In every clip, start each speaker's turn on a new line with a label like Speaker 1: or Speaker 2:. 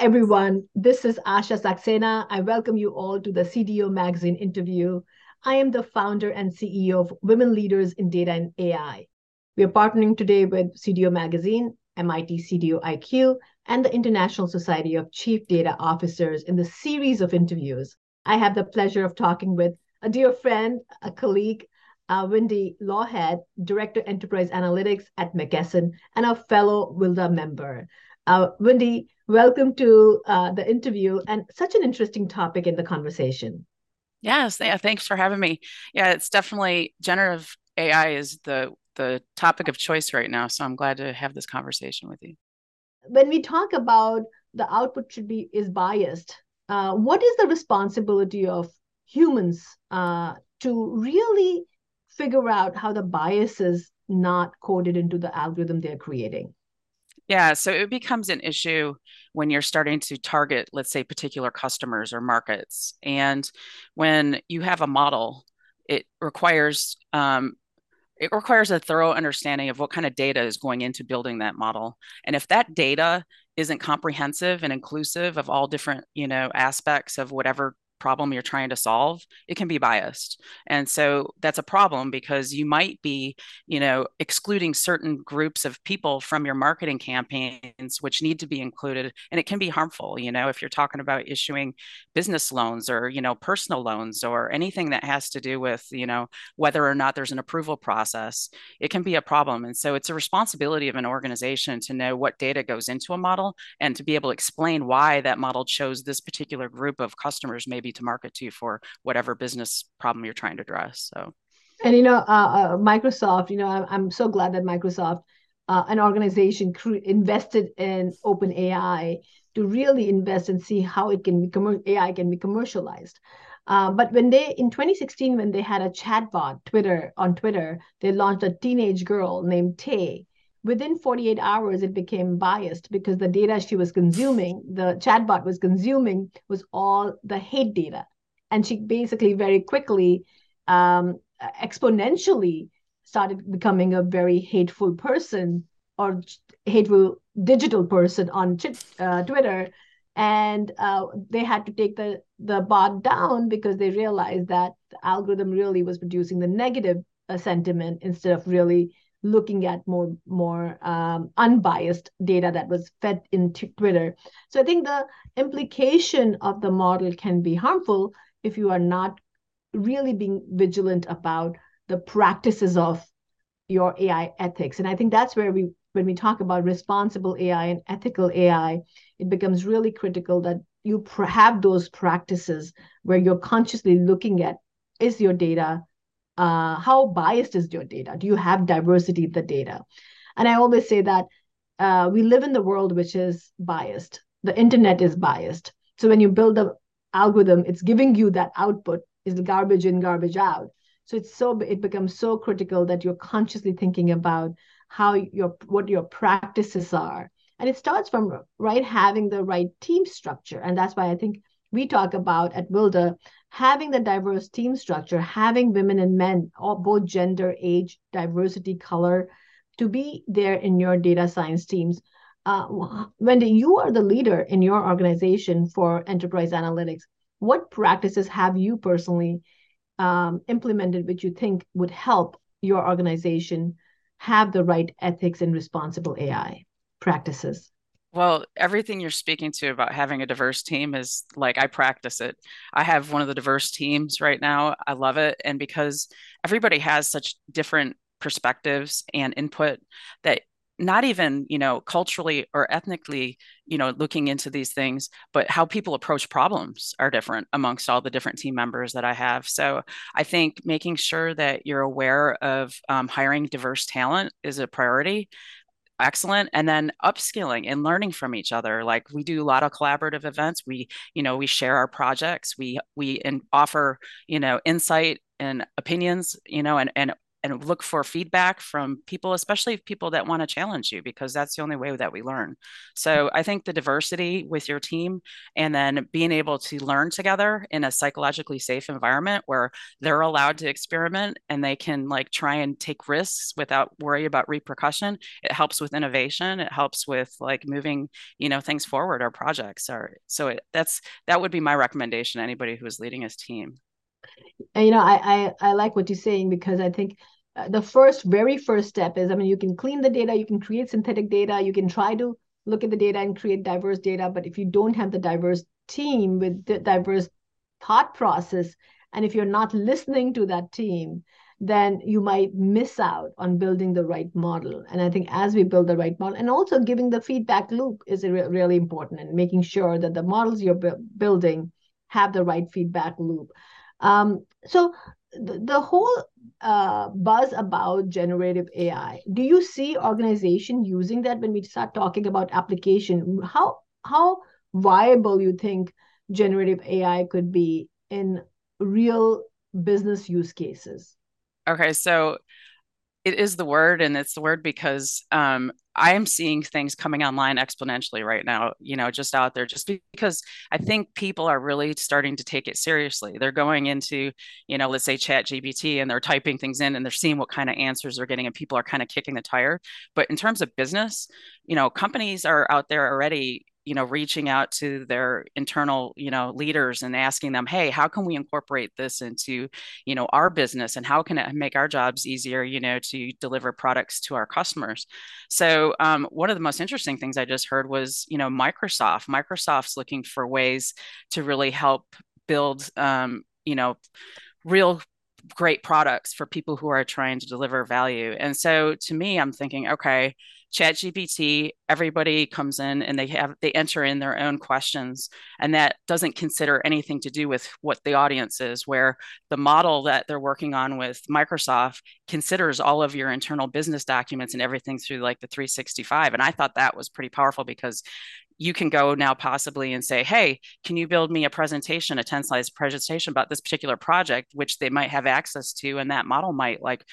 Speaker 1: everyone. This is Asha Saxena. I welcome you all to the CDO Magazine interview. I am the founder and CEO of Women Leaders in Data and AI. We are partnering today with CDO Magazine, MIT CDO IQ, and the International Society of Chief Data Officers in the series of interviews. I have the pleasure of talking with a dear friend, a colleague, uh, Wendy Lawhead, Director Enterprise Analytics at McKesson, and a fellow WILDA member. Uh, Wendy, welcome to uh, the interview and such an interesting topic in the conversation.
Speaker 2: Yes, yeah, thanks for having me. Yeah, it's definitely generative AI is the the topic of choice right now, so I'm glad to have this conversation with you.
Speaker 1: When we talk about the output should be is biased, uh, what is the responsibility of humans uh, to really figure out how the bias is not coded into the algorithm they're creating?
Speaker 2: Yeah, so it becomes an issue when you're starting to target, let's say, particular customers or markets. And when you have a model, it requires um, it requires a thorough understanding of what kind of data is going into building that model. And if that data isn't comprehensive and inclusive of all different, you know, aspects of whatever problem you're trying to solve it can be biased. And so that's a problem because you might be you know excluding certain groups of people from your marketing campaigns which need to be included and it can be harmful you know if you're talking about issuing business loans or you know personal loans or anything that has to do with you know whether or not there's an approval process it can be a problem. And so it's a responsibility of an organization to know what data goes into a model and to be able to explain why that model chose this particular group of customers maybe to market to you for whatever business problem you're trying to address. So,
Speaker 1: and you know, uh, uh, Microsoft, you know, I'm, I'm so glad that Microsoft, uh, an organization, cre- invested in Open AI to really invest and see how it can be com- AI can be commercialized. Uh, but when they in 2016, when they had a chatbot Twitter on Twitter, they launched a teenage girl named Tay, within 48 hours it became biased because the data she was consuming the chatbot was consuming was all the hate data. And she basically very quickly um, exponentially started becoming a very hateful person or hateful digital person on uh, twitter. And uh, they had to take the the bot down because they realized that the algorithm really was producing the negative uh, sentiment instead of really looking at more more um, unbiased data that was fed into Twitter. So I think the implication of the model can be harmful if you are not really being vigilant about the practices of your AI ethics. And I think that's where we when we talk about responsible AI and ethical AI, it becomes really critical that you have those practices where you're consciously looking at is your data uh, how biased is your data? Do you have diversity in the data? And I always say that uh, we live in the world which is biased. The internet is biased. So when you build the algorithm, it's giving you that output is the garbage in, garbage out. So it's so it becomes so critical that you're consciously thinking about how your what your practices are. And it starts from right having the right team structure. And that's why I think we talk about at WILDA having the diverse team structure, having women and men, all both gender, age, diversity, color, to be there in your data science teams. Uh, Wendy, you are the leader in your organization for enterprise analytics. What practices have you personally um, implemented which you think would help your organization have the right ethics and responsible AI practices?
Speaker 2: Well, everything you're speaking to about having a diverse team is like I practice it. I have one of the diverse teams right now. I love it. And because everybody has such different perspectives and input that not even you know culturally or ethnically you know looking into these things but how people approach problems are different amongst all the different team members that i have so i think making sure that you're aware of um, hiring diverse talent is a priority excellent and then upskilling and learning from each other like we do a lot of collaborative events we you know we share our projects we we and offer you know insight and opinions you know and and and look for feedback from people, especially people that want to challenge you, because that's the only way that we learn. So mm-hmm. I think the diversity with your team and then being able to learn together in a psychologically safe environment where they're allowed to experiment and they can like try and take risks without worry about repercussion. It helps with innovation. It helps with like moving, you know, things forward or projects. Or so it, that's that would be my recommendation. to Anybody who is leading his team.
Speaker 1: And, you know, I, I I like what you're saying because I think uh, the first, very first step is I mean, you can clean the data, you can create synthetic data, you can try to look at the data and create diverse data. But if you don't have the diverse team with the diverse thought process, and if you're not listening to that team, then you might miss out on building the right model. And I think as we build the right model, and also giving the feedback loop is re- really important, and making sure that the models you're bu- building have the right feedback loop. Um, so the, the whole uh, buzz about generative AI. Do you see organization using that when we start talking about application? How how viable you think generative AI could be in real business use cases?
Speaker 2: Okay, so it is the word and it's the word because um, i am seeing things coming online exponentially right now you know just out there just because i think people are really starting to take it seriously. They're going into you know let's say chat gpt and they're typing things in and they're seeing what kind of answers they're getting and people are kind of kicking the tire. But in terms of business you know companies are out there already you know reaching out to their internal you know leaders and asking them hey how can we incorporate this into you know our business and how can it make our jobs easier you know to deliver products to our customers so um, one of the most interesting things i just heard was you know microsoft microsoft's looking for ways to really help build um, you know real great products for people who are trying to deliver value. And so to me, I'm thinking, okay, chat gpt everybody comes in and they have they enter in their own questions and that doesn't consider anything to do with what the audience is where the model that they're working on with microsoft considers all of your internal business documents and everything through like the 365 and i thought that was pretty powerful because you can go now possibly and say, hey, can you build me a presentation, a 10 slides presentation about this particular project, which they might have access to. And that model might like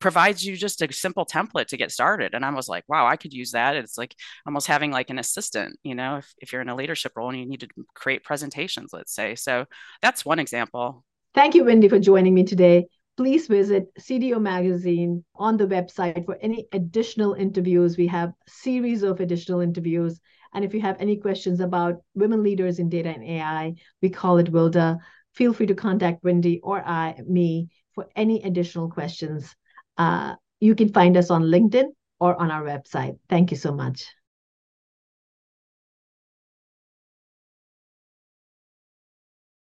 Speaker 2: provides you just a simple template to get started. And I was like, wow, I could use that. It's like almost having like an assistant, you know, if, if you're in a leadership role and you need to create presentations, let's say. So that's one example.
Speaker 1: Thank you, Wendy, for joining me today. Please visit CDO Magazine on the website for any additional interviews. We have series of additional interviews and if you have any questions about women leaders in data and AI, we call it WILDA. Feel free to contact Wendy or I, me, for any additional questions. Uh, you can find us on LinkedIn or on our website. Thank you so much.